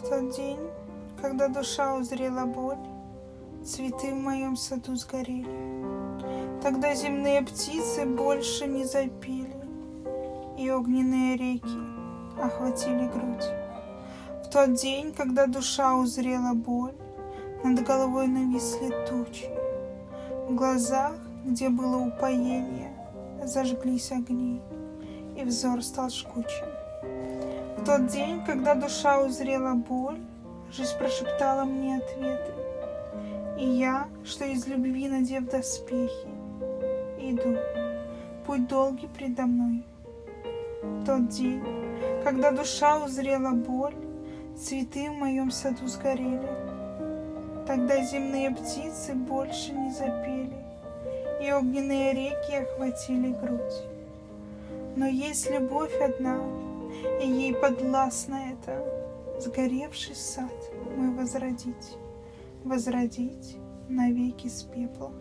В тот день, когда душа узрела боль, Цветы в моем саду сгорели. Тогда земные птицы больше не запели, И огненные реки охватили грудь. В тот день, когда душа узрела боль, Над головой нависли тучи. В глазах, где было упоение, Зажглись огни, и взор стал жгучим. В тот день, когда душа узрела боль, Жизнь прошептала мне ответы. И я, что из любви надев доспехи, Иду, путь долгий предо мной. Тот день, когда душа узрела боль, Цветы в моем саду сгорели. Тогда земные птицы больше не запели, И огненные реки охватили грудь. Но есть любовь одна, и ей подвластна это, Сгоревший сад мой возродить, Возродить навеки с пепла.